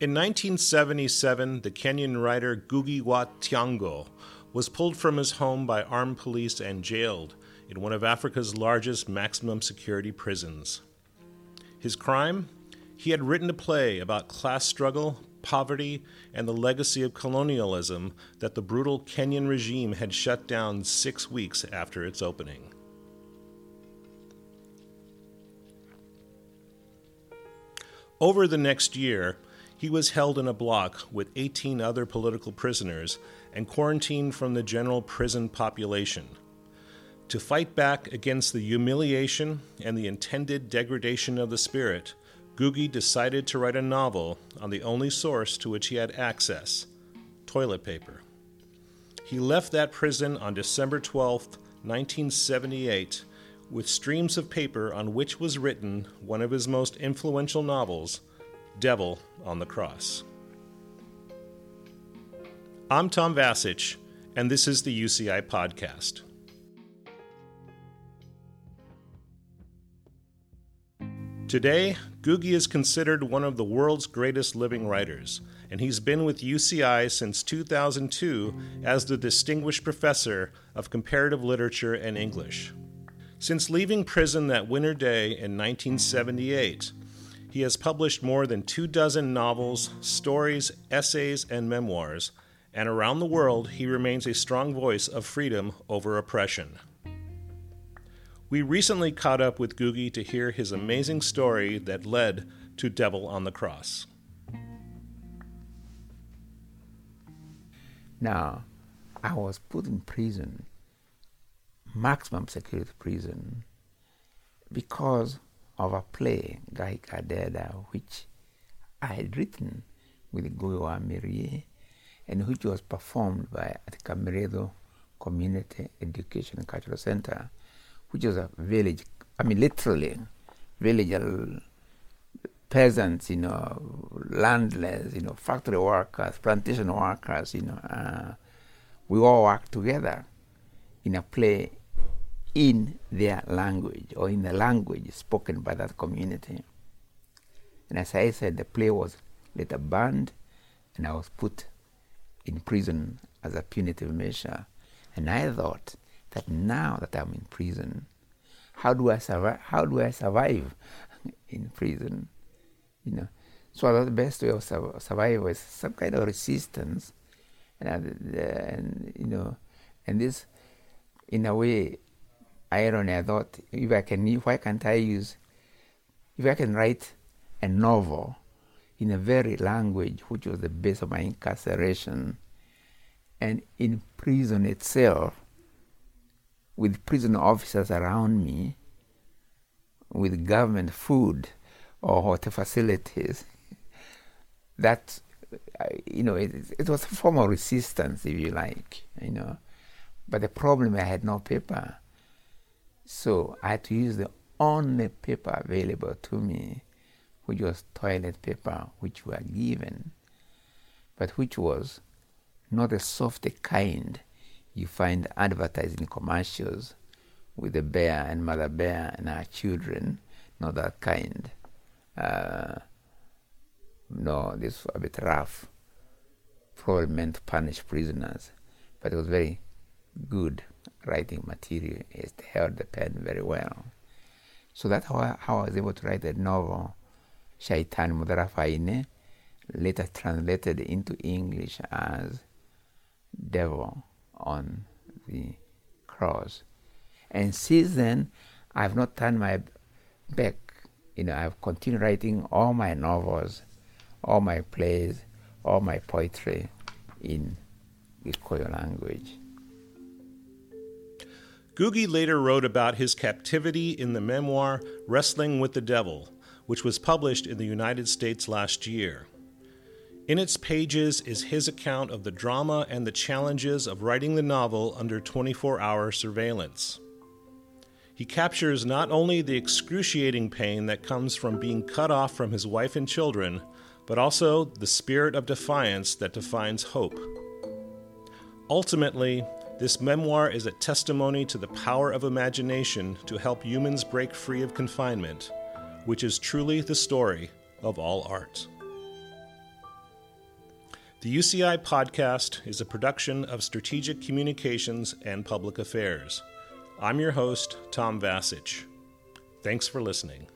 In 1977, the Kenyan writer Ngugi wa was pulled from his home by armed police and jailed in one of Africa's largest maximum security prisons. His crime? He had written a play about class struggle, poverty, and the legacy of colonialism that the brutal Kenyan regime had shut down six weeks after its opening. Over the next year, he was held in a block with 18 other political prisoners and quarantined from the general prison population. To fight back against the humiliation and the intended degradation of the spirit, Ngugi decided to write a novel on the only source to which he had access toilet paper. He left that prison on December 12, 1978, with streams of paper on which was written one of his most influential novels, Devil on the Cross. I'm Tom Vasich, and this is the UCI Podcast. Today, Ngugi is considered one of the world's greatest living writers, and he's been with UCI since 2002 as the Distinguished Professor of Comparative Literature and English. Since leaving prison that winter day in 1978, he has published more than two dozen novels, stories, essays, and memoirs, and around the world he remains a strong voice of freedom over oppression. We recently caught up with Ngugi to hear his amazing story that led to Devil on the Cross. Now, I was put in prison, maximum security prison, because of a play, Ngaahika Ndeenda, which I had written with Goyo Mirie, and which was performed by the Kamiriithu Community Education Cultural Center which is a village, I mean, literally, village peasants, you know, landless, you know, factory workers, plantation workers, you know, uh, we all work together in a play in their language or in the language spoken by that community. And as I said, the play was later banned and I was put in prison as a punitive measure. And I thought that now that I'm in prison, how do I survive? How do I survive in prison? You know, so the best way of su- survival is some kind of resistance, and, uh, and you know, and this, in a way, irony. I thought if I can, why can't I use, if I can write a novel in a very language which was the base of my incarceration, and in prison itself with prison officers around me, with government food or hotel facilities, that you know it, it was a form of resistance, if you like, you know. But the problem I had no paper, so I had to use the only paper available to me, which was toilet paper, which were given, but which was not the soft kind you find advertising commercials with the bear and mother bear and our children, not that kind. Uh, no, this was a bit rough. Probably meant to punish prisoners, but it was very good writing material. It held the pen very well. So that's how I, how I was able to write the novel, Caitaani Mutharaba-Ini, later translated into English as Devil on the cross. And since then, I've not turned my back. You know, I've continued writing all my novels, all my plays, all my poetry in the Gikuyu language. Ngugi later wrote about his captivity in the memoir Wrestling with the Devil, which was published in the United States last year. In its pages is his account of the drama and the challenges of writing the novel under 24 hour surveillance. He captures not only the excruciating pain that comes from being cut off from his wife and children, but also the spirit of defiance that defines hope. Ultimately, this memoir is a testimony to the power of imagination to help humans break free of confinement, which is truly the story of all art. The UCI podcast is a production of Strategic Communications and Public Affairs. I'm your host, Tom Vasich. Thanks for listening.